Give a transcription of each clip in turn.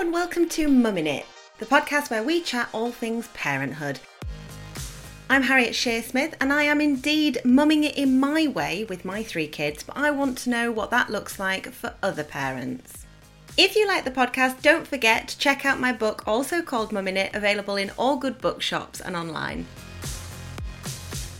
and welcome to Mummin It, the podcast where we chat all things parenthood. I'm Harriet Shearsmith, and I am indeed mumming it in my way with my three kids, but I want to know what that looks like for other parents. If you like the podcast, don't forget to check out my book, also called Mummin It, available in all good bookshops and online.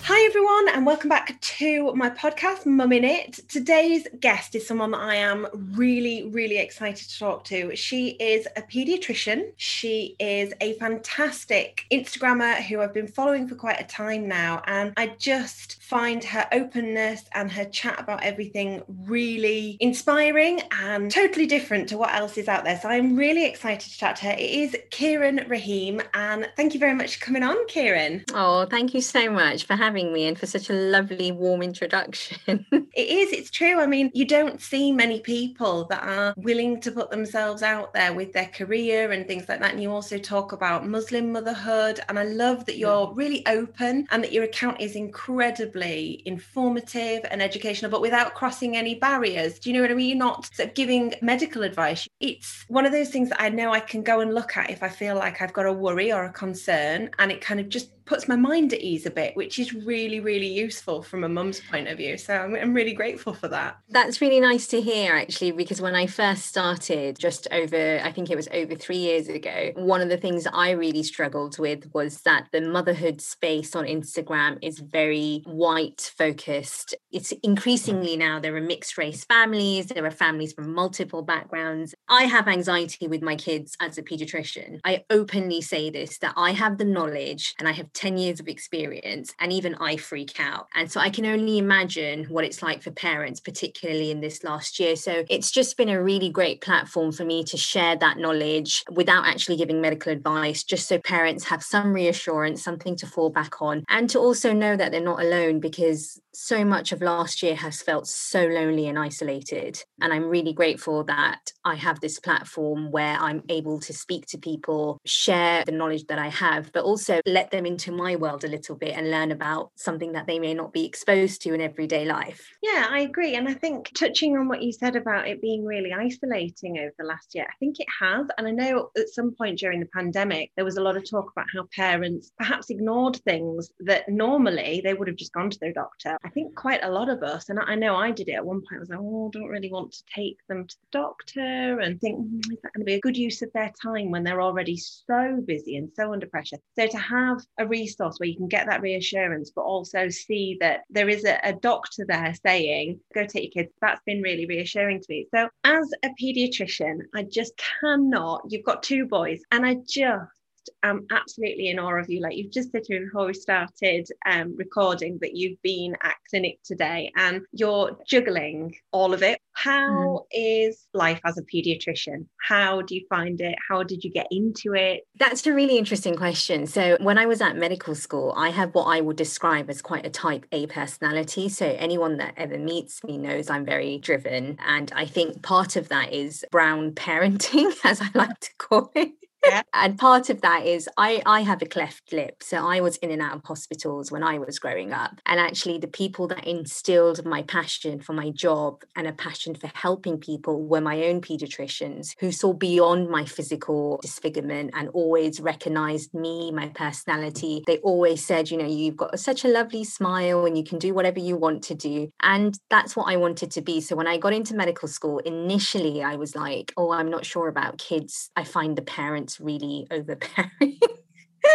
Hi, everyone, and welcome back to my podcast, Mummin It. Today's guest is someone that I am really, really excited to talk to. She is a pediatrician. She is a fantastic Instagrammer who I've been following for quite a time now. And I just find her openness and her chat about everything really inspiring and totally different to what else is out there. So I'm really excited to chat to her. It is Kiran Rahim. And thank you very much for coming on, Kiran. Oh, thank you so much for having having me and for such a lovely, warm introduction. it is, it's true. I mean, you don't see many people that are willing to put themselves out there with their career and things like that. And you also talk about Muslim motherhood. And I love that you're really open and that your account is incredibly informative and educational, but without crossing any barriers. Do you know what I mean? You're not sort of giving medical advice. It's one of those things that I know I can go and look at if I feel like I've got a worry or a concern. And it kind of just puts my mind at ease a bit, which is really, really useful from a mum's point of view. So I'm, I'm, really grateful for that. That's really nice to hear, actually, because when I first started, just over, I think it was over three years ago, one of the things I really struggled with was that the motherhood space on Instagram is very white focused. It's increasingly now there are mixed race families, there are families from multiple backgrounds. I have anxiety with my kids as a pediatrician. I openly say this that I have the knowledge and I have 10 years of experience and even I freak out. And so I can only imagine what it's like for parents, particularly in this last year. So it's just been a really great platform for me to share that knowledge without actually giving medical advice, just so parents have some reassurance, something to fall back on, and to also know that they're not alone because so much of last year has felt so lonely and isolated. And I'm really grateful that I have this platform where I'm able to speak to people, share the knowledge that I have, but also let them into my world a little bit and learn about something that they may not be exposed to in everyday life. Yeah, I agree. And I think touching on what you said about it being really isolating over the last year, I think it has. And I know at some point during the pandemic, there was a lot of talk about how parents perhaps ignored things that normally they would have just gone to their doctor I think quite a lot of us, and I know I did it at one point, I was like, oh, I don't really want to take them to the doctor and think, mm, is that going to be a good use of their time when they're already so busy and so under pressure? So to have a resource where you can get that reassurance, but also see that there is a, a doctor there saying, go take your kids, that's been really reassuring to me. So as a pediatrician, I just cannot, you've got two boys, and I just am absolutely in awe of you. Like you've just said to me before we started um, recording that you've been at clinic today and you're juggling all of it. How mm. is life as a pediatrician? How do you find it? How did you get into it? That's a really interesting question. So, when I was at medical school, I have what I would describe as quite a type A personality. So, anyone that ever meets me knows I'm very driven. And I think part of that is brown parenting, as I like to call it and part of that is I, I have a cleft lip. So I was in and out of hospitals when I was growing up. And actually, the people that instilled my passion for my job and a passion for helping people were my own pediatricians who saw beyond my physical disfigurement and always recognized me, my personality. They always said, you know, you've got such a lovely smile and you can do whatever you want to do. And that's what I wanted to be. So when I got into medical school, initially I was like, oh, I'm not sure about kids. I find the parents really overbearing.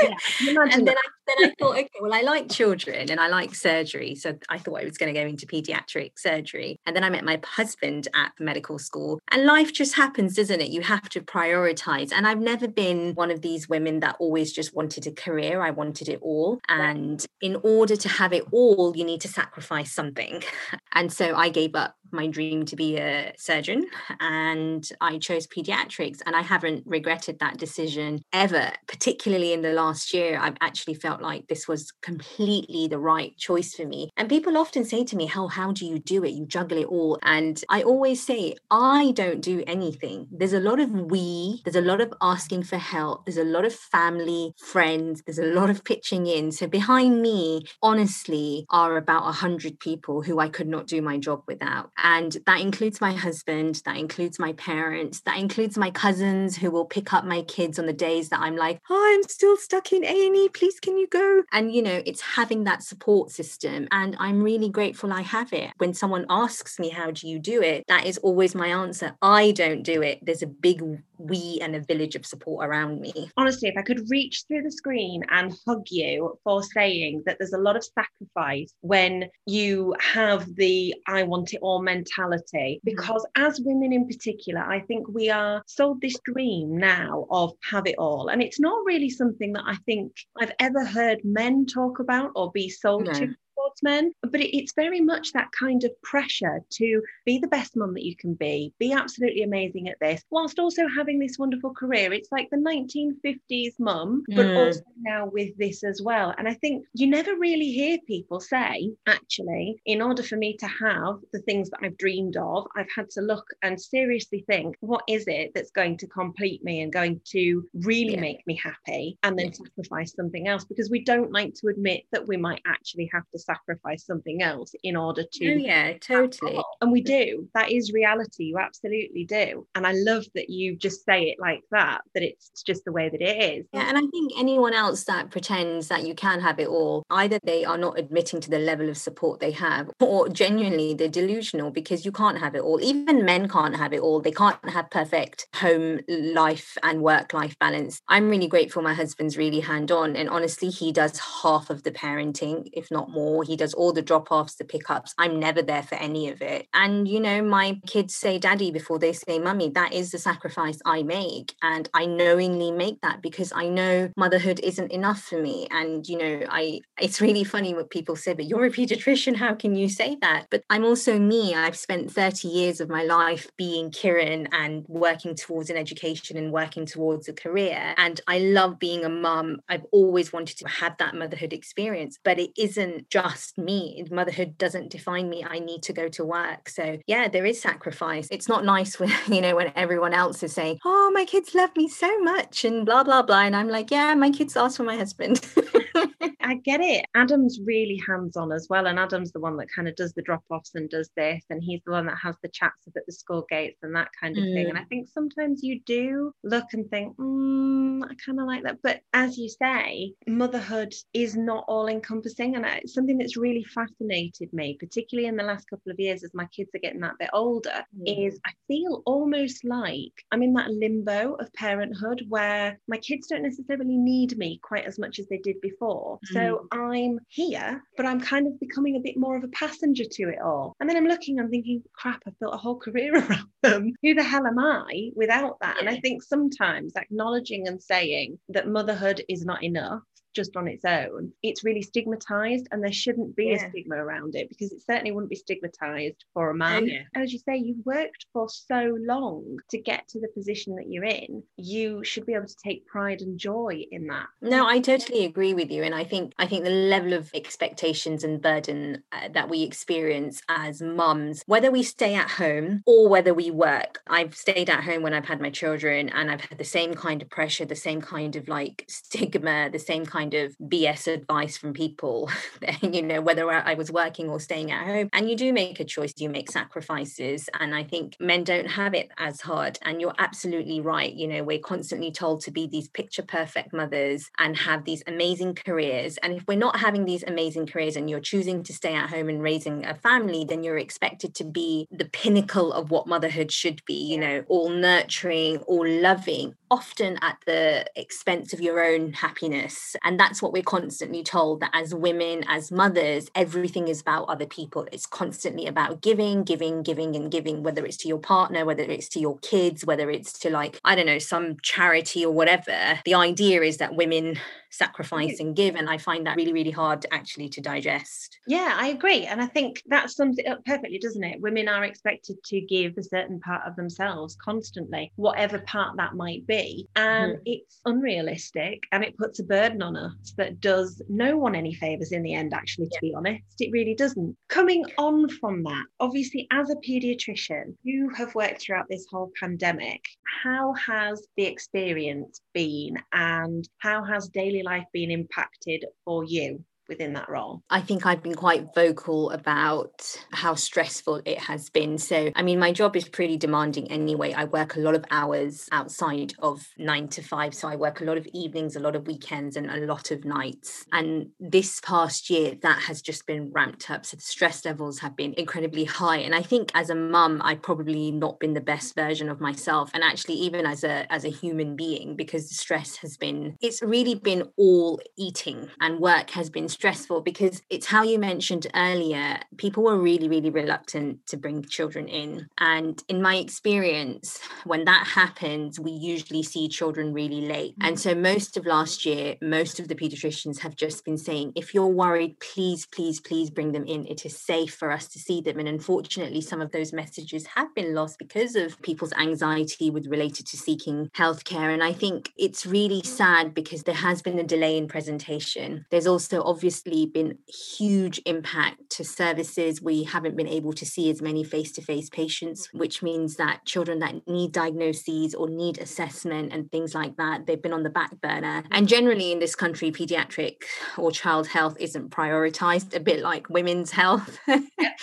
Yeah, and then I, then I thought, okay, well, I like children and I like surgery. So I thought I was going to go into pediatric surgery. And then I met my husband at medical school. And life just happens, doesn't it? You have to prioritize. And I've never been one of these women that always just wanted a career. I wanted it all. And in order to have it all, you need to sacrifice something. And so I gave up my dream to be a surgeon and I chose pediatrics and I haven't regretted that decision ever particularly in the last year I've actually felt like this was completely the right choice for me. And people often say to me how how do you do it? You juggle it all. And I always say I don't do anything. There's a lot of we there's a lot of asking for help there's a lot of family friends there's a lot of pitching in. So behind me honestly are about a hundred people who I could not do my job without. And that includes my husband, that includes my parents, that includes my cousins who will pick up my kids on the days that I'm like, oh, I'm still stuck in A&E, please can you go? And you know, it's having that support system. And I'm really grateful I have it. When someone asks me, how do you do it? That is always my answer. I don't do it. There's a big we and a village of support around me. Honestly, if I could reach through the screen and hug you for saying that there's a lot of sacrifice when you have the I want it all mentality, mm-hmm. because as women in particular, I think we are sold this dream now of have it all. And it's not really something that I think I've ever heard men talk about or be sold no. to men, but it's very much that kind of pressure to be the best mum that you can be, be absolutely amazing at this, whilst also having this wonderful career. It's like the 1950s mum, but mm. also now with this as well. And I think you never really hear people say, actually, in order for me to have the things that I've dreamed of, I've had to look and seriously think, what is it that's going to complete me and going to really yeah. make me happy? And then yeah. sacrifice something else because we don't like to admit that we might actually have to sacrifice something else in order to. Oh, yeah, totally. And we do. That is reality. You absolutely do. And I love that you just say it like that, that it's just the way that it is. Yeah. And I think anyone else that pretends that you can have it all, either they are not admitting to the level of support they have, or genuinely they're delusional because you can't have it all. Even men can't have it all. They can't have perfect home life and work life balance. I'm really grateful my husband's really hand on. And honestly, he does half of the parenting, if not more he does all the drop offs, the pickups. I'm never there for any of it. And, you know, my kids say daddy before they say mummy. That is the sacrifice I make. And I knowingly make that because I know motherhood isn't enough for me. And, you know, I, it's really funny what people say, but you're a pediatrician. How can you say that? But I'm also me. I've spent 30 years of my life being Kiran and working towards an education and working towards a career. And I love being a mum. I've always wanted to have that motherhood experience, but it isn't just just me. Motherhood doesn't define me. I need to go to work. So yeah, there is sacrifice. It's not nice when, you know, when everyone else is saying, oh, my kids love me so much and blah, blah, blah. And I'm like, yeah, my kids asked for my husband. I get it. Adam's really hands on as well. And Adam's the one that kind of does the drop offs and does this. And he's the one that has the chats up at the school gates and that kind of mm. thing. And I think sometimes you do look and think, mm, I kind of like that. But as you say, motherhood is not all encompassing. And it's something that's really fascinated me, particularly in the last couple of years as my kids are getting that bit older, mm. is I feel almost like I'm in that limbo of parenthood where my kids don't necessarily need me quite as much as they did before. So mm-hmm. I'm here, but I'm kind of becoming a bit more of a passenger to it all. And then I'm looking, I'm thinking, crap, I've built a whole career around them. Who the hell am I without that? And I think sometimes acknowledging and saying that motherhood is not enough just on its own, it's really stigmatized and there shouldn't be yeah. a stigma around it because it certainly wouldn't be stigmatized for a man. Yeah. And as you say, you've worked for so long to get to the position that you're in. You should be able to take pride and joy in that. No, I totally agree with you. And I think I think the level of expectations and burden uh, that we experience as mums, whether we stay at home or whether we work, I've stayed at home when I've had my children and I've had the same kind of pressure, the same kind of like stigma, the same kind kind of BS advice from people, you know, whether I was working or staying at home. And you do make a choice, you make sacrifices. And I think men don't have it as hard. And you're absolutely right. You know, we're constantly told to be these picture perfect mothers and have these amazing careers. And if we're not having these amazing careers and you're choosing to stay at home and raising a family, then you're expected to be the pinnacle of what motherhood should be, you know, all nurturing, all loving, often at the expense of your own happiness. And that's what we're constantly told that as women, as mothers, everything is about other people. It's constantly about giving, giving, giving, and giving, whether it's to your partner, whether it's to your kids, whether it's to like, I don't know, some charity or whatever. The idea is that women sacrifice and give. And I find that really, really hard actually to digest. Yeah, I agree. And I think that sums it up perfectly, doesn't it? Women are expected to give a certain part of themselves constantly, whatever part that might be. And mm. it's unrealistic and it puts a burden on that does no one any favors in the end, actually, to yeah. be honest. It really doesn't. Coming on from that, obviously, as a pediatrician, you have worked throughout this whole pandemic. How has the experience been and how has daily life been impacted for you? Within that role? I think I've been quite vocal about how stressful it has been. So, I mean, my job is pretty demanding anyway. I work a lot of hours outside of nine to five. So, I work a lot of evenings, a lot of weekends, and a lot of nights. And this past year, that has just been ramped up. So, the stress levels have been incredibly high. And I think as a mum, I've probably not been the best version of myself. And actually, even as a as a human being, because the stress has been, it's really been all eating and work has been stressful because it's how you mentioned earlier, people were really, really reluctant to bring children in. And in my experience, when that happens, we usually see children really late. And mm. so most of last year, most of the pediatricians have just been saying, if you're worried, please, please, please bring them in. It is safe for us to see them. And unfortunately, some of those messages have been lost because of people's anxiety with related to seeking healthcare. And I think it's really sad because there has been a delay in presentation. There's also obviously been huge impact to services. We haven't been able to see as many face to face patients, which means that children that need diagnoses or need assessment and things like that, they've been on the back burner. And generally in this country, pediatric or child health isn't prioritized, a bit like women's health. yeah,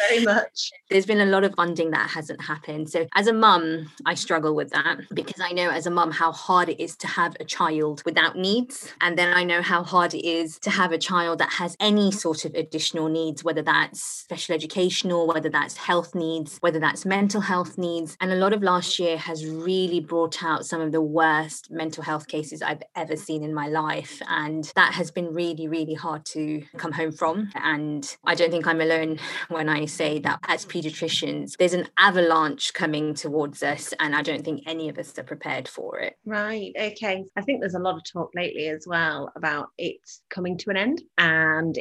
very much. There's been a lot of funding that hasn't happened. So as a mum, I struggle with that because I know as a mum how hard it is to have a child without needs. And then I know how hard it is to have a child that has any sort of additional needs, whether that's special educational, whether that's health needs, whether that's mental health needs. And a lot of last year has really brought out some of the worst mental health cases I've ever seen in my life. And that has been really, really hard to come home from. And I don't think I'm alone when I say that as pediatricians, there's an avalanche coming towards us. And I don't think any of us are prepared for it. Right. Okay. I think there's a lot of talk lately as well about it coming to an end and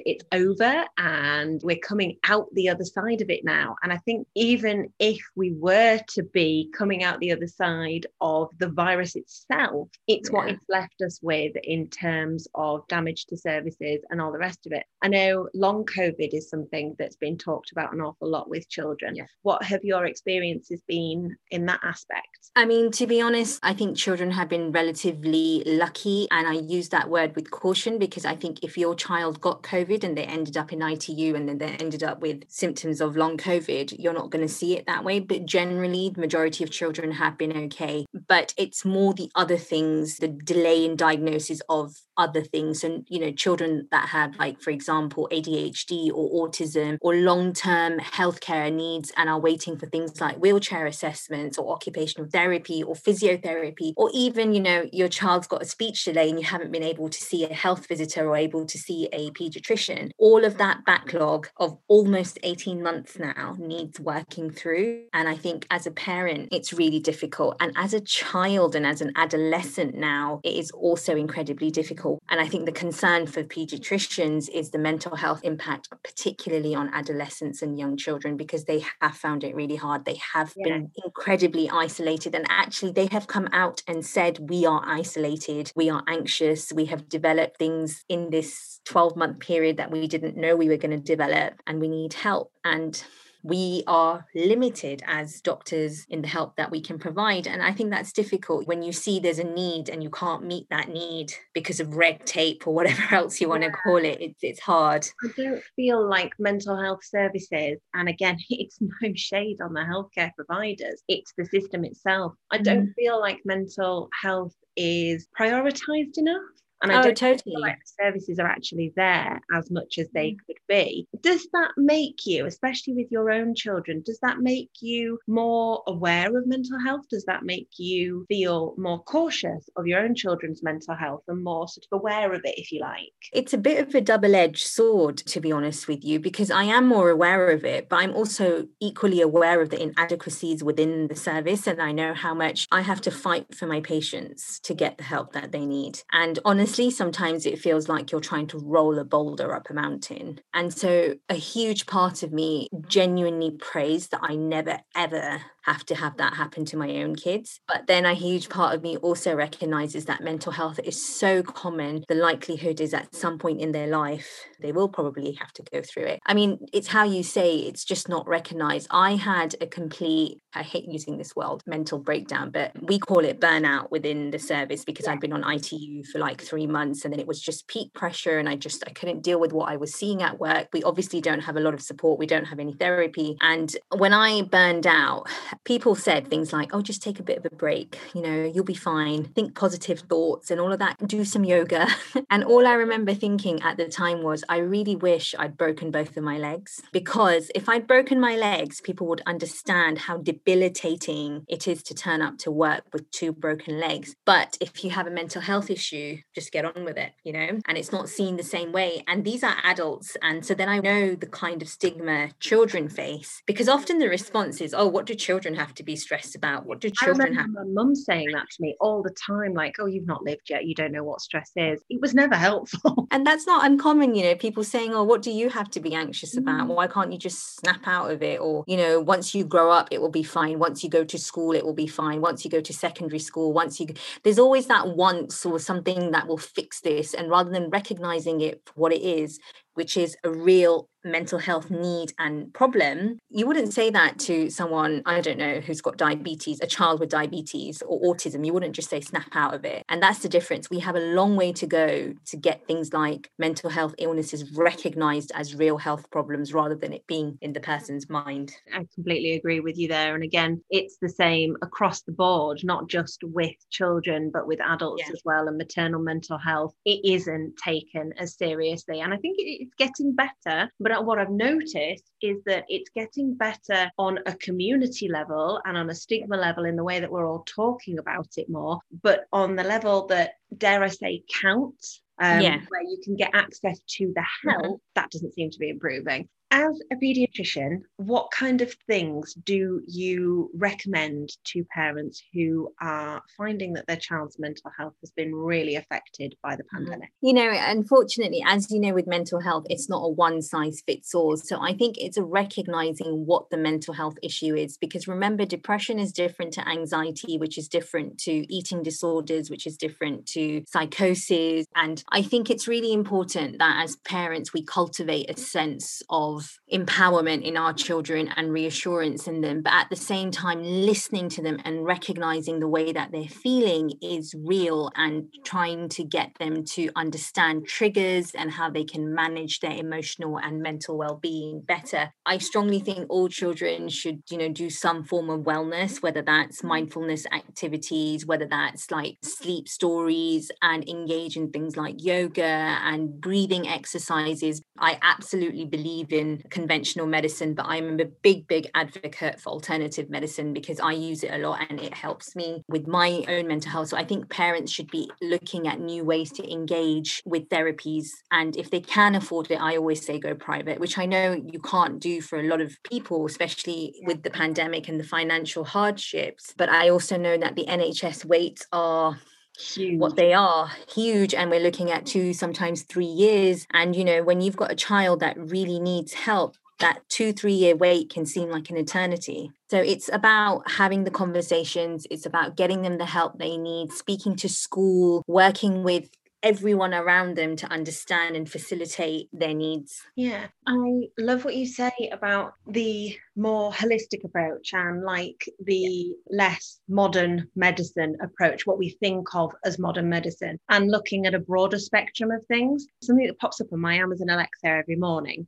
it's over and we're coming out the other side of it now. And I think even if we were to be coming out the other side of the virus itself, it's yeah. what it's left us with in terms of damage to services and all the rest of it. I know long COVID is something that's been talked about an awful lot with children. Yeah. What have your experiences been in that aspect? I mean, to be honest, I think children have been relatively lucky. And I use that word with caution because I think if your child got COVID and they ended up in ITU and then they ended up with symptoms of long COVID, you're not going to see it that way. But generally, the majority of children have been okay. But it's more the other things, the delay in diagnosis of other things. And, you know, children that have, like, for example, ADHD or autism or long term healthcare needs and are waiting for things like wheelchair assessments or occupational therapy or physiotherapy, or even, you know, your child's got a speech delay and you haven't been able to see a health visitor or able to see a pediatrician. All of that mm-hmm. backlog of almost 18 months now needs working through. And I think as a parent, it's really difficult. And as a child and as an adolescent now, it is also incredibly difficult. And I think the concern for pediatricians is the mental health impact, particularly on adolescents and young children, because they have found it really hard. They have yeah. been incredibly isolated. And actually, they have come out and said, We are isolated, we are anxious, we have developed things in this 12 month period that we didn't know we were going to develop, and we need help. And we are limited as doctors in the help that we can provide. And I think that's difficult when you see there's a need and you can't meet that need because of red tape or whatever else you want to call it. It's, it's hard. I don't feel like mental health services, and again, it's no shade on the healthcare providers, it's the system itself. I don't mm. feel like mental health is prioritized enough. And I oh, don't totally. feel like the services are actually there as much as they mm. could be. Does that make you, especially with your own children, does that make you more aware of mental health? Does that make you feel more cautious of your own children's mental health and more sort of aware of it, if you like? It's a bit of a double edged sword, to be honest with you, because I am more aware of it, but I'm also equally aware of the inadequacies within the service. And I know how much I have to fight for my patients to get the help that they need. And honestly, honestly, sometimes it feels like you're trying to roll a boulder up a mountain. And so a huge part of me genuinely prays that I never, ever have to have that happen to my own kids. But then a huge part of me also recognizes that mental health is so common. The likelihood is at some point in their life, they will probably have to go through it. I mean, it's how you say it's just not recognized. I had a complete, I hate using this word, mental breakdown, but we call it burnout within the service because yeah. I've been on ITU for like three months and then it was just peak pressure and I just I couldn't deal with what I was seeing at work. We obviously don't have a lot of support. We don't have any therapy. And when I burned out, people said things like, oh, just take a bit of a break. You know, you'll be fine. Think positive thoughts and all of that. Do some yoga. and all I remember thinking at the time was, I really wish I'd broken both of my legs because if I'd broken my legs, people would understand how debilitating it is to turn up to work with two broken legs. But if you have a mental health issue, just get on with it, you know, and it's not seen the same way. And these are adults. And so then I know the kind of stigma children face because often the response is, oh, what do children have to be stressed about? What do children have? My mum saying that to me all the time, like, oh, you've not lived yet. You don't know what stress is. It was never helpful. And that's not uncommon, you know, people saying, oh, what do you have to be anxious about? Mm. Why can't you just snap out of it? Or, you know, once you grow up, it will be fine. Once you go to school, it will be fine. Once you go to secondary school, once you, there's always that once or something that will fix this. And rather than recognizing it for what it is, which is a real mental health need and problem, you wouldn't say that to someone, I don't know, who's got diabetes, a child with diabetes or autism. You wouldn't just say snap out of it. And that's the difference. We have a long way to go to get things like mental health illnesses recognized as real health problems rather than it being in the person's mind. I completely agree with you there. And again, it's the same across the board, not just with children, but with adults yeah. as well and maternal mental health. It isn't taken as seriously. And I think it, it's getting better. But what I've noticed is that it's getting better on a community level and on a stigma level in the way that we're all talking about it more. But on the level that, dare I say, counts um, yeah. where you can get access to the mm-hmm. help, mm-hmm. that doesn't seem to be improving as a pediatrician, what kind of things do you recommend to parents who are finding that their child's mental health has been really affected by the mm. pandemic? You know, unfortunately, as you know, with mental health, it's not a one size fits all. So I think it's a recognizing what the mental health issue is, because remember, depression is different to anxiety, which is different to eating disorders, which is different to psychosis. And I think it's really important that as parents, we cultivate a sense of empowerment in our children and reassurance in them, but at the same time, listening to them and recognizing the way that they're feeling is real and trying to get them to understand triggers and how they can manage their emotional and mental well-being better. I strongly think all children should, you know, do some form of wellness, whether that's mindfulness activities, whether that's like sleep stories and engage in things like yoga and breathing exercises. I absolutely believe in conventional medicine, but I'm a big, big advocate for alternative medicine because I use it a lot and it helps me with my own mental health. So I think parents should be looking at new ways to engage with therapies. And if they can afford it, I always say go private, which I know you can't do for a lot of people, especially with the pandemic and the financial hardships. But I also know that the NHS waits are Huge. what they are huge and we're looking at two sometimes three years and you know when you've got a child that really needs help that two three year wait can seem like an eternity so it's about having the conversations it's about getting them the help they need speaking to school working with everyone around them to understand and facilitate their needs. Yeah, I love what you say about the more holistic approach and like the yeah. less modern medicine approach, what we think of as modern medicine, and looking at a broader spectrum of things. Something that pops up on my Amazon Alexa every morning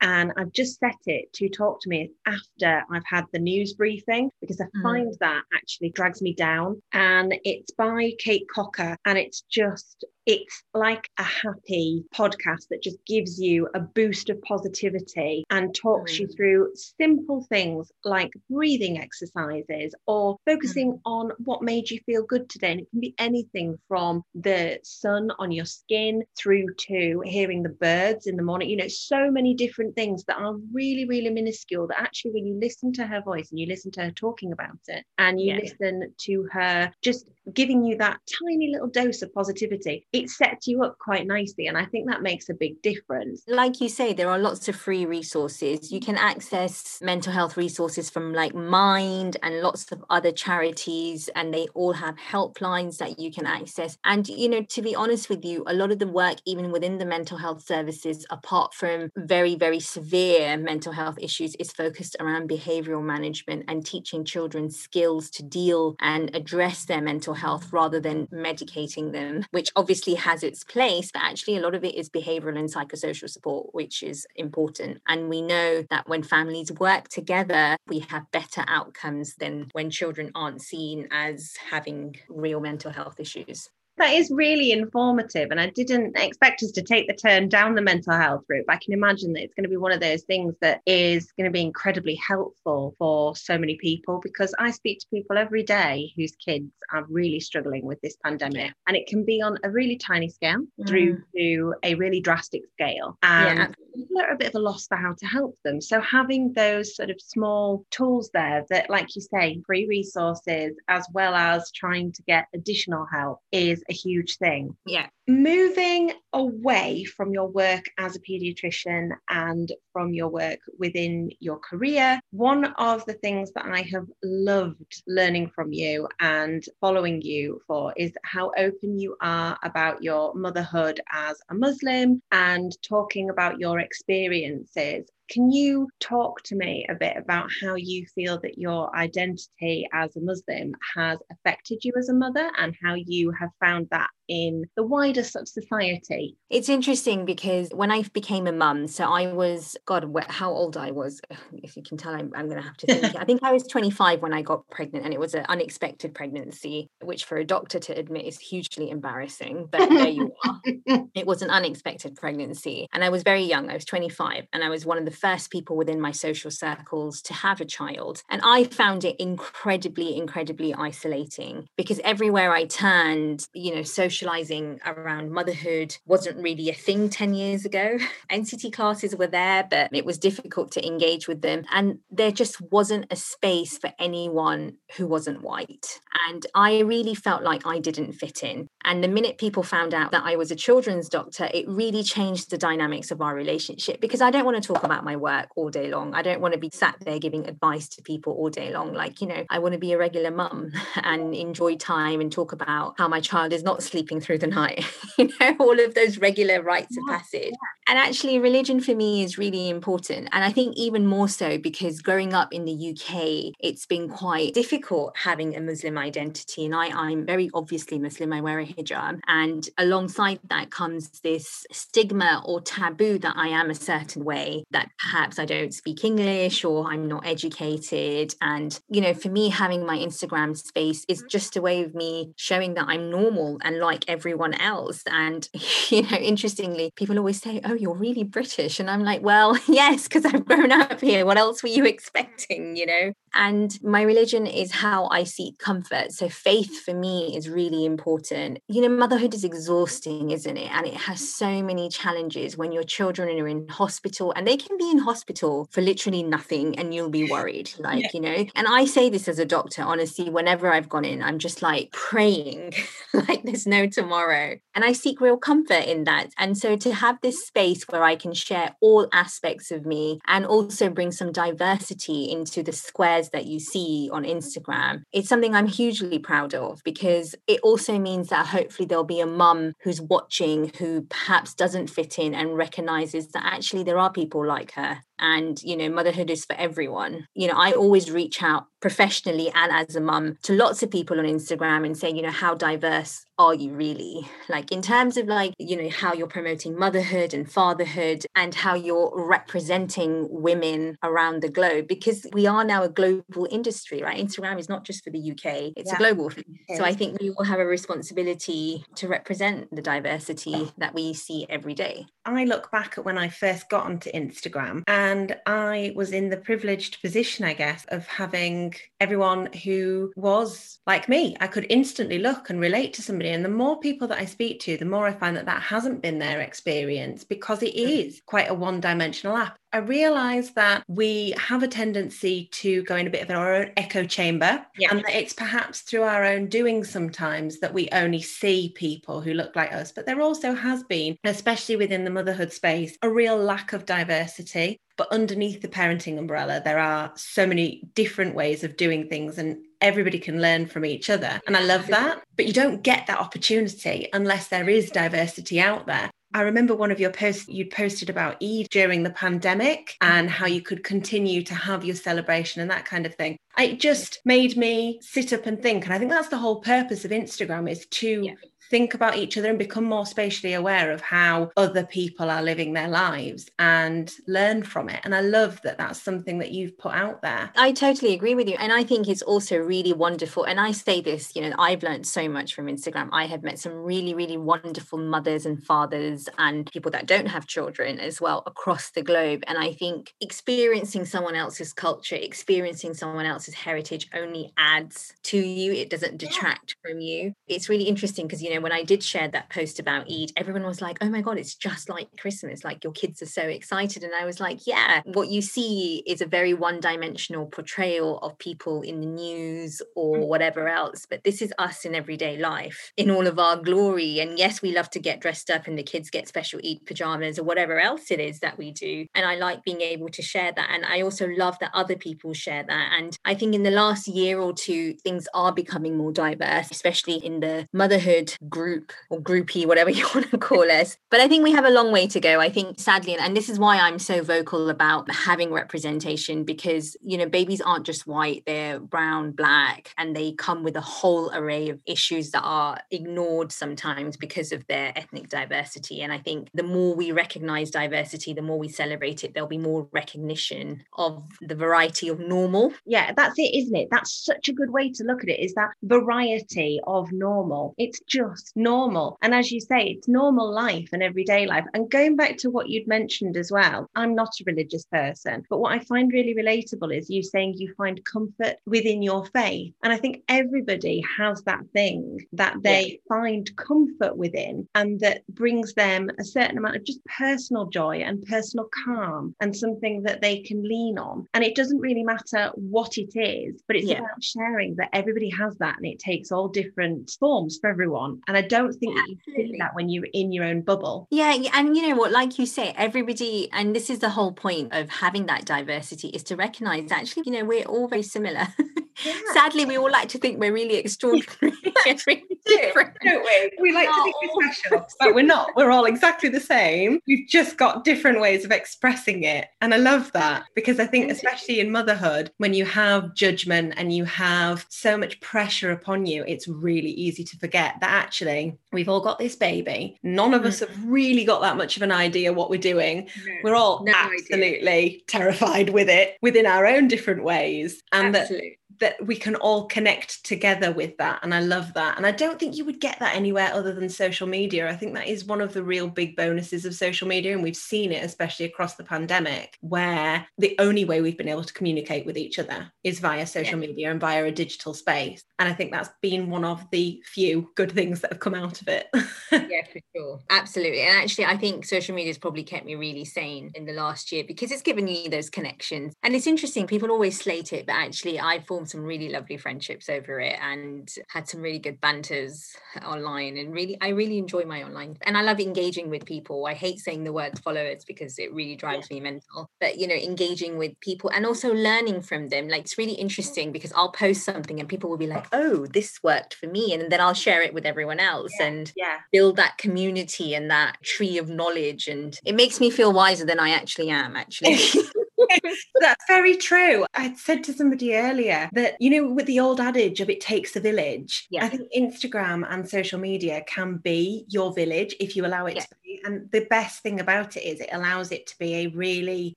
and I've just set it to talk to me after I've had the news briefing because I mm. find that actually drags me down. And it's by Kate Cocker, and it's just it's like a happy podcast that just gives you a boost of positivity and talks mm. you through simple things like breathing exercises or focusing mm. on what made you feel good today. And it can be anything from the sun on your skin through to hearing the birds in the morning. You know, so many different things that are really, really minuscule that actually, when you listen to her voice and you listen to her talking about it and you yeah. listen to her just giving you that tiny little dose of positivity, it sets you up quite nicely. And I think that makes a big difference. Like you say, there are lots of free resources. You can access mental health resources from like Mind and lots of other charities, and they all have helplines that you can access. And, you know, to be honest with you, a lot of the work, even within the mental health services, apart from very, very severe mental health issues, is focused around behavioral management and teaching children skills to deal and address their mental health rather than medicating them, which obviously has its place, but actually a lot of it is behavioral and psychosocial support, which is important. And we know that when families work together, we have better outcomes than when children aren't seen as having real mental health issues that is really informative. And I didn't expect us to take the turn down the mental health route. But I can imagine that it's going to be one of those things that is going to be incredibly helpful for so many people because I speak to people every day whose kids are really struggling with this pandemic. And it can be on a really tiny scale mm. through to a really drastic scale. And yeah. people are a bit of a loss for how to help them. So having those sort of small tools there that, like you say, free resources as well as trying to get additional help is a huge thing. Yeah. Moving away from your work as a pediatrician and from your work within your career, one of the things that I have loved learning from you and following you for is how open you are about your motherhood as a Muslim and talking about your experiences can you talk to me a bit about how you feel that your identity as a Muslim has affected you as a mother and how you have found that in the wider society? It's interesting because when I became a mum, so I was, God, how old I was, if you can tell, I'm, I'm going to have to think. I think I was 25 when I got pregnant, and it was an unexpected pregnancy, which for a doctor to admit is hugely embarrassing. But there you are. it was an unexpected pregnancy. And I was very young, I was 25, and I was one of the first people within my social circles to have a child. And I found it incredibly, incredibly isolating because everywhere I turned, you know, socializing around motherhood wasn't really a thing 10 years ago. NCT classes were there, but it was difficult to engage with them. And there just wasn't a space for anyone who wasn't white. And I really felt like I didn't fit in. And the minute people found out that I was a children's doctor, it really changed the dynamics of our relationship because I don't want to talk about my work all day long. I don't want to be sat there giving advice to people all day long. Like, you know, I want to be a regular mum and enjoy time and talk about how my child is not sleeping through the night, you know, all of those regular rites yeah. of passage. And actually, religion for me is really important. And I think even more so because growing up in the UK, it's been quite difficult having a Muslim identity. And I, I'm very obviously Muslim, I wear a hijab. And alongside that comes this stigma or taboo that I am a certain way, that perhaps I don't speak English or I'm not educated. And, you know, for me, having my Instagram space is just a way of me showing that I'm normal and like everyone else. And, you know, interestingly, people always say, Oh, you're really British. And I'm like, Well, yes, because I've grown up here. What else were you expecting? You know? And my religion is how I seek comfort. So faith for me is really important. You know, motherhood is exhausting, isn't it? And it has so many challenges when your children are in hospital and they can be in hospital for literally nothing and you'll be worried, like, yeah. you know. And I say this as a doctor, honestly, whenever I've gone in, I'm just like praying like there's no tomorrow. And I seek real comfort in that. And so to have this mm-hmm. space where I can share all aspects of me and also bring some diversity into the squares that you see on Instagram, it's something I'm hugely proud of because it also means that hopefully there'll be a mum who's watching who perhaps doesn't fit in and recognizes that actually there are people like her and you know motherhood is for everyone. You know i always reach out professionally and as a mum to lots of people on instagram and say you know how diverse are you really? Like in terms of like you know how you're promoting motherhood and fatherhood and how you're representing women around the globe because we are now a global industry right? Instagram is not just for the uk it's yeah. a global thing. so i think we all have a responsibility to represent the diversity that we see every day. I look back at when i first got onto instagram and and I was in the privileged position, I guess, of having everyone who was like me. I could instantly look and relate to somebody. And the more people that I speak to, the more I find that that hasn't been their experience because it mm. quite a one dimensional app. I realize that we have a tendency to go in a bit of our own echo chamber, yeah. and that it's perhaps through our own doing sometimes that we only see people who look like us. But there also has been, especially within the motherhood space, a real lack of diversity. But underneath the parenting umbrella, there are so many different ways of doing things, and everybody can learn from each other. And I love that. But you don't get that opportunity unless there is diversity out there. I remember one of your posts you'd posted about Eid during the pandemic and how you could continue to have your celebration and that kind of thing. It just made me sit up and think. And I think that's the whole purpose of Instagram is to yeah think about each other and become more spatially aware of how other people are living their lives and learn from it. And I love that that's something that you've put out there. I totally agree with you. And I think it's also really wonderful. And I say this, you know, I've learned so much from Instagram. I have met some really, really wonderful mothers and fathers and people that don't have children as well across the globe. And I think experiencing someone else's culture, experiencing someone else's heritage only adds to you. It doesn't detract yeah. from you. It's really interesting because, you know, when I did share that post about Eid, everyone was like, oh my God, it's just like Christmas. Like your kids are so excited. And I was like, yeah, what you see is a very one dimensional portrayal of people in the news or mm. whatever else. But this is us in everyday life in all of our glory. And yes, we love to get dressed up and the kids get special Eid pajamas or whatever else it is that we do. And I like being able to share that. And I also love that other people share that. And I think in the last year or two, things are becoming more diverse, especially in the motherhood group or groupie, whatever you want to call us. But I think we have a long way to go. I think sadly, and this is why I'm so vocal about having representation because, you know, babies aren't just white, they're brown, black, and they come with a whole array of issues that are ignored sometimes because of their ethnic diversity. And I think the more we recognize diversity, the more we celebrate it, there'll be more recognition of the variety of normal. Yeah, that's it, isn't it? That's such a good way to look at it is that variety of normal. It's just just normal. And as you say, it's normal life and everyday life. And going back to what you'd mentioned as well, I'm not a religious person, but what I find really relatable is you saying you find comfort within your faith. And I think everybody has that thing that they yeah. find comfort within and that brings them a certain amount of just personal joy and personal calm and something that they can lean on. And it doesn't really matter what it is, but it's yeah. about sharing that everybody has that and it takes all different forms for everyone. And I don't think yeah, that you see that when you're in your own bubble. Yeah. And you know what, like you say, everybody, and this is the whole point of having that diversity is to recognize actually, you know, we're all very similar. Yeah. Sadly, we all like to think we're really extraordinary. different, don't we? We like to think we're special, but we're not. We're all exactly the same. We've just got different ways of expressing it. And I love that because I think, especially in motherhood, when you have judgment and you have so much pressure upon you, it's really easy to forget that actually we've all got this baby. None of us have mm. really got that much of an idea what we're doing. No, we're all no absolutely idea. terrified with it within our own different ways. And Absolutely. that that we can all connect together with that and i love that. And i don't think you would get that anywhere other than social media. I think that is one of the real big bonuses of social media and we've seen it especially across the pandemic where the only way we've been able to communicate with each other is via social yeah. media and via a digital space. And i think that's been one of the few good things that have come out of it. Yeah for sure. Absolutely. And actually i think social media has probably kept me really sane in the last year because it's given you those connections. And it's interesting people always slate it but actually i formed some really lovely friendships over it and had some really good banters online and really I really enjoy my online and I love engaging with people. I hate saying the word followers because it really drives yeah. me mental. But you know, engaging with people and also learning from them. Like it's really interesting because I'll post something and people will be like, "Oh, this worked for me." And then I'll share it with everyone else yeah. and yeah. build that community and that tree of knowledge and it makes me feel wiser than I actually am actually. That's very true. I said to somebody earlier that, you know, with the old adage of it takes a village, yeah. I think Instagram and social media can be your village if you allow it yeah. to be. And the best thing about it is it allows it to be a really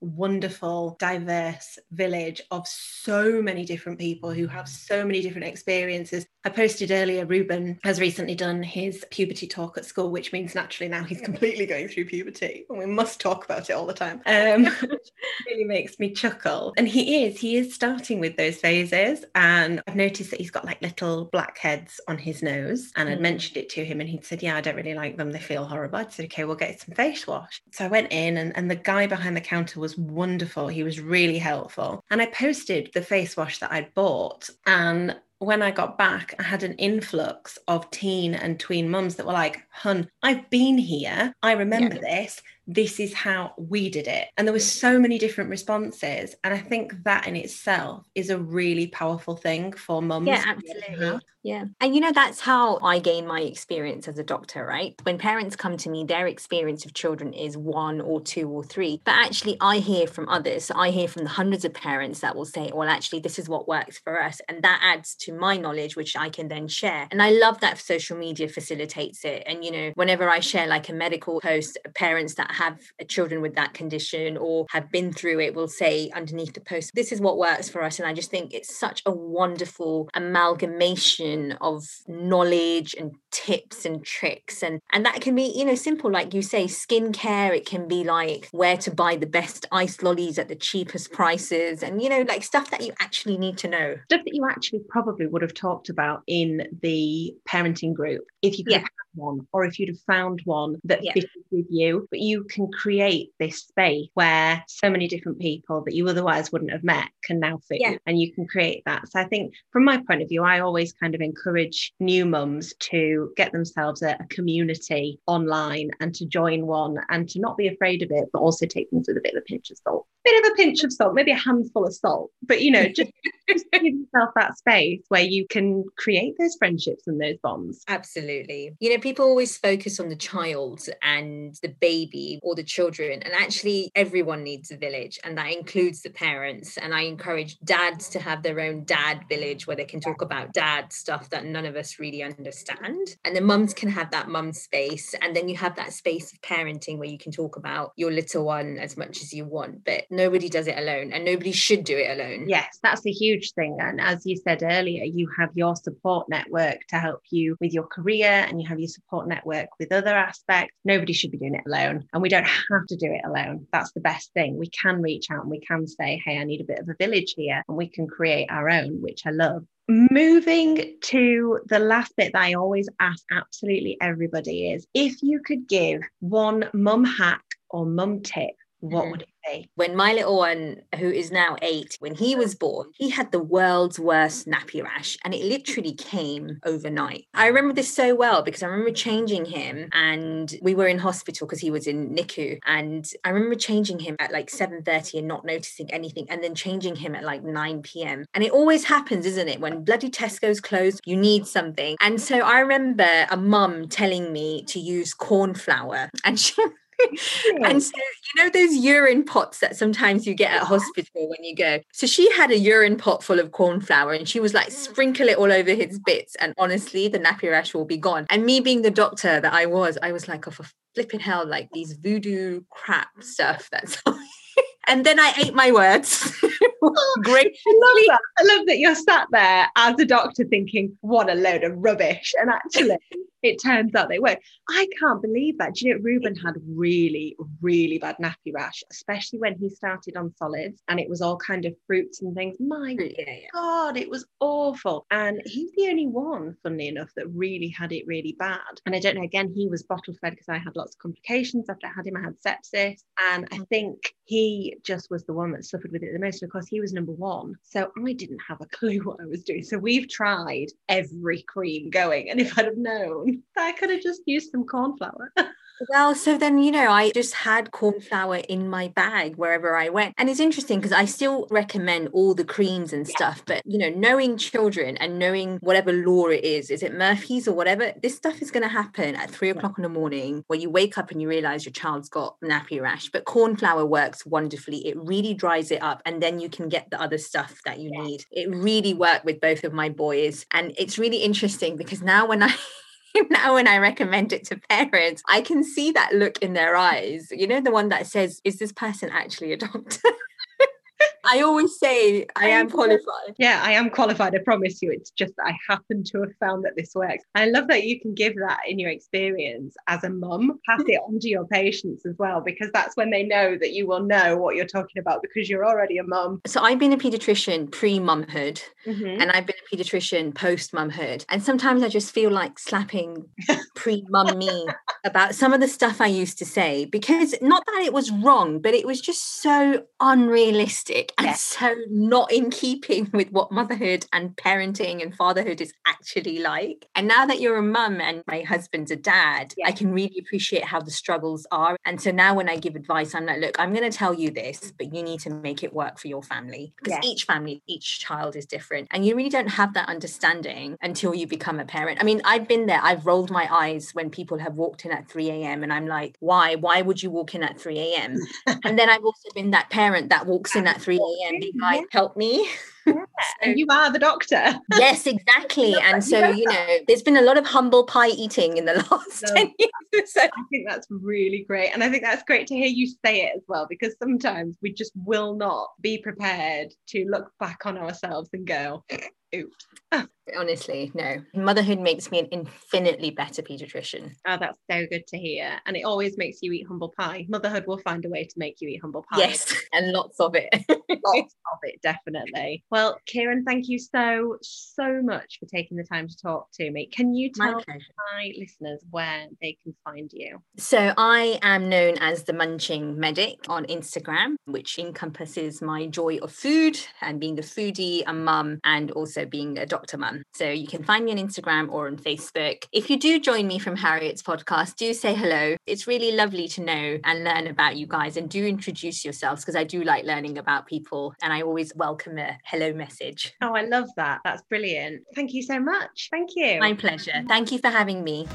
wonderful, diverse village of so many different people who have so many different experiences. I posted earlier, Ruben has recently done his puberty talk at school, which means naturally now he's completely going through puberty. And we must talk about it all the time. Um, really makes me chuckle. And he is, he is starting with those phases. And I've noticed that he's got like little black heads on his nose. And I'd mm. mentioned it to him and he'd said, Yeah, I don't really like them. They feel horrible. I said, Okay, we'll get some face wash. So I went in and, and the guy behind the counter was wonderful. He was really helpful. And I posted the face wash that I'd bought. And when I got back, I had an influx of teen and tween mums that were like, hun, I've been here. I remember yeah. this this is how we did it. And there were so many different responses. And I think that in itself is a really powerful thing for mums. Yeah, absolutely. Yeah. And you know, that's how I gain my experience as a doctor, right? When parents come to me, their experience of children is one or two or three. But actually, I hear from others. I hear from the hundreds of parents that will say, well, actually, this is what works for us. And that adds to my knowledge, which I can then share. And I love that social media facilitates it. And, you know, whenever I share like a medical post, parents that have uh, children with that condition or have been through it will say underneath the post, this is what works for us. And I just think it's such a wonderful amalgamation of knowledge and tips and tricks. And and that can be you know simple like you say skincare it can be like where to buy the best ice lollies at the cheapest prices and you know like stuff that you actually need to know. Stuff that you actually probably would have talked about in the parenting group if you could yeah one or if you'd have found one that yeah. fitted with you but you can create this space where so many different people that you otherwise wouldn't have met can now fit yeah. and you can create that so i think from my point of view i always kind of encourage new mums to get themselves a, a community online and to join one and to not be afraid of it but also take things with a bit of a pinch of salt bit of a pinch of salt maybe a handful of salt but you know just, just give yourself that space where you can create those friendships and those bonds absolutely you know people always focus on the child and the baby or the children, and actually, everyone needs a village, and that includes the parents. And I encourage dads to have their own dad village where they can talk about dad stuff that none of us really understand. And the mums can have that mum space. And then you have that space of parenting where you can talk about your little one as much as you want, but nobody does it alone, and nobody should do it alone. Yes, that's a huge thing. And as you said earlier, you have your support network to help you with your career, and you have your support network with other aspects. Nobody should be doing it alone. And we don't have to do it alone. That's the best thing. We can reach out and we can say, hey, I need a bit of a village here. And we can create our own, which I love. Moving to the last bit that I always ask absolutely everybody is if you could give one mum hack or mum tip, what mm-hmm. would it be? when my little one, who is now eight, when he was born, he had the world's worst nappy rash and it literally came overnight. I remember this so well because I remember changing him and we were in hospital because he was in NICU. And I remember changing him at like 7.30 and not noticing anything and then changing him at like 9 p.m. And it always happens, isn't it? When bloody Tesco's closed, you need something. And so I remember a mum telling me to use corn flour and she and so you know those urine pots that sometimes you get at uh-huh. hospital when you go? So she had a urine pot full of corn flour and she was like sprinkle it all over his bits and honestly the nappy rash will be gone. And me being the doctor that i was i was like oh for flipping hell like these voodoo crap mm. stuff that's and then I ate my words. Great. I love that. I love that you're sat there as a doctor thinking, what a load of rubbish. And actually, it turns out they work. I can't believe that. Do you know, Ruben had really, really bad nappy rash, especially when he started on solids and it was all kind of fruits and things. My yeah, God, it was awful. And he's the only one, funnily enough, that really had it really bad. And I don't know, again, he was bottle fed because I had lots of complications after I had him. I had sepsis. And I think he just was the one that suffered with it the most because he was number one. So I didn't have a clue what I was doing. So we've tried every cream going. And if I'd have known, I could have just used some corn flour. Well, so then, you know, I just had corn flour in my bag wherever I went. And it's interesting because I still recommend all the creams and stuff. But, you know, knowing children and knowing whatever law it is, is it Murphy's or whatever, this stuff is going to happen at three o'clock in the morning where you wake up and you realize your child's got nappy rash. But corn flour works wonderfully. It really dries it up and then you can get the other stuff that you yeah. need. It really worked with both of my boys. And it's really interesting because now when I now when I recommend it to parents, I can see that look in their eyes. You know, the one that says, Is this person actually a doctor? I always say I am qualified. Yeah, I am qualified. I promise you. It's just I happen to have found that this works. I love that you can give that in your experience as a mum, pass it on to your patients as well, because that's when they know that you will know what you're talking about because you're already a mum. So I've been a pediatrician pre mumhood mm-hmm. and I've been a pediatrician post mumhood. And sometimes I just feel like slapping pre mum me about some of the stuff I used to say because not that it was wrong, but it was just so unrealistic and so not in keeping with what motherhood and parenting and fatherhood is actually like. And now that you're a mum and my husband's a dad, yeah. I can really appreciate how the struggles are. And so now when I give advice, I'm like, look, I'm going to tell you this, but you need to make it work for your family because yeah. each family, each child is different. And you really don't have that understanding until you become a parent. I mean, I've been there. I've rolled my eyes when people have walked in at 3 a.m. and I'm like, why? Why would you walk in at 3 a.m.? and then I've also been that parent that walks in at 3 a.m. being like, help me. Yeah. so, and you are the doctor. yes, exactly. And so, you know, there's been a lot of humble pie eating in the last so, 10 years. So. I think that's really great. And I think that's great to hear you say it as well, because sometimes we just will not be prepared to look back on ourselves and go, oops. Honestly, no. Motherhood makes me an infinitely better pediatrician. Oh, that's so good to hear. And it always makes you eat humble pie. Motherhood will find a way to make you eat humble pie. Yes, and lots of it. lots of it, definitely. Well, Kiran, thank you so, so much for taking the time to talk to me. Can you tell my, my listeners where they can find you? So I am known as the Munching Medic on Instagram, which encompasses my joy of food and being a foodie, a mum, and also being a doctor mum. So you can find me on Instagram or on Facebook. If you do join me from Harriet's podcast, do say hello. It's really lovely to know and learn about you guys and do introduce yourselves because I do like learning about people and I always welcome a hello message. Oh, I love that. That's brilliant. Thank you so much. Thank you. My pleasure. Thank you for having me.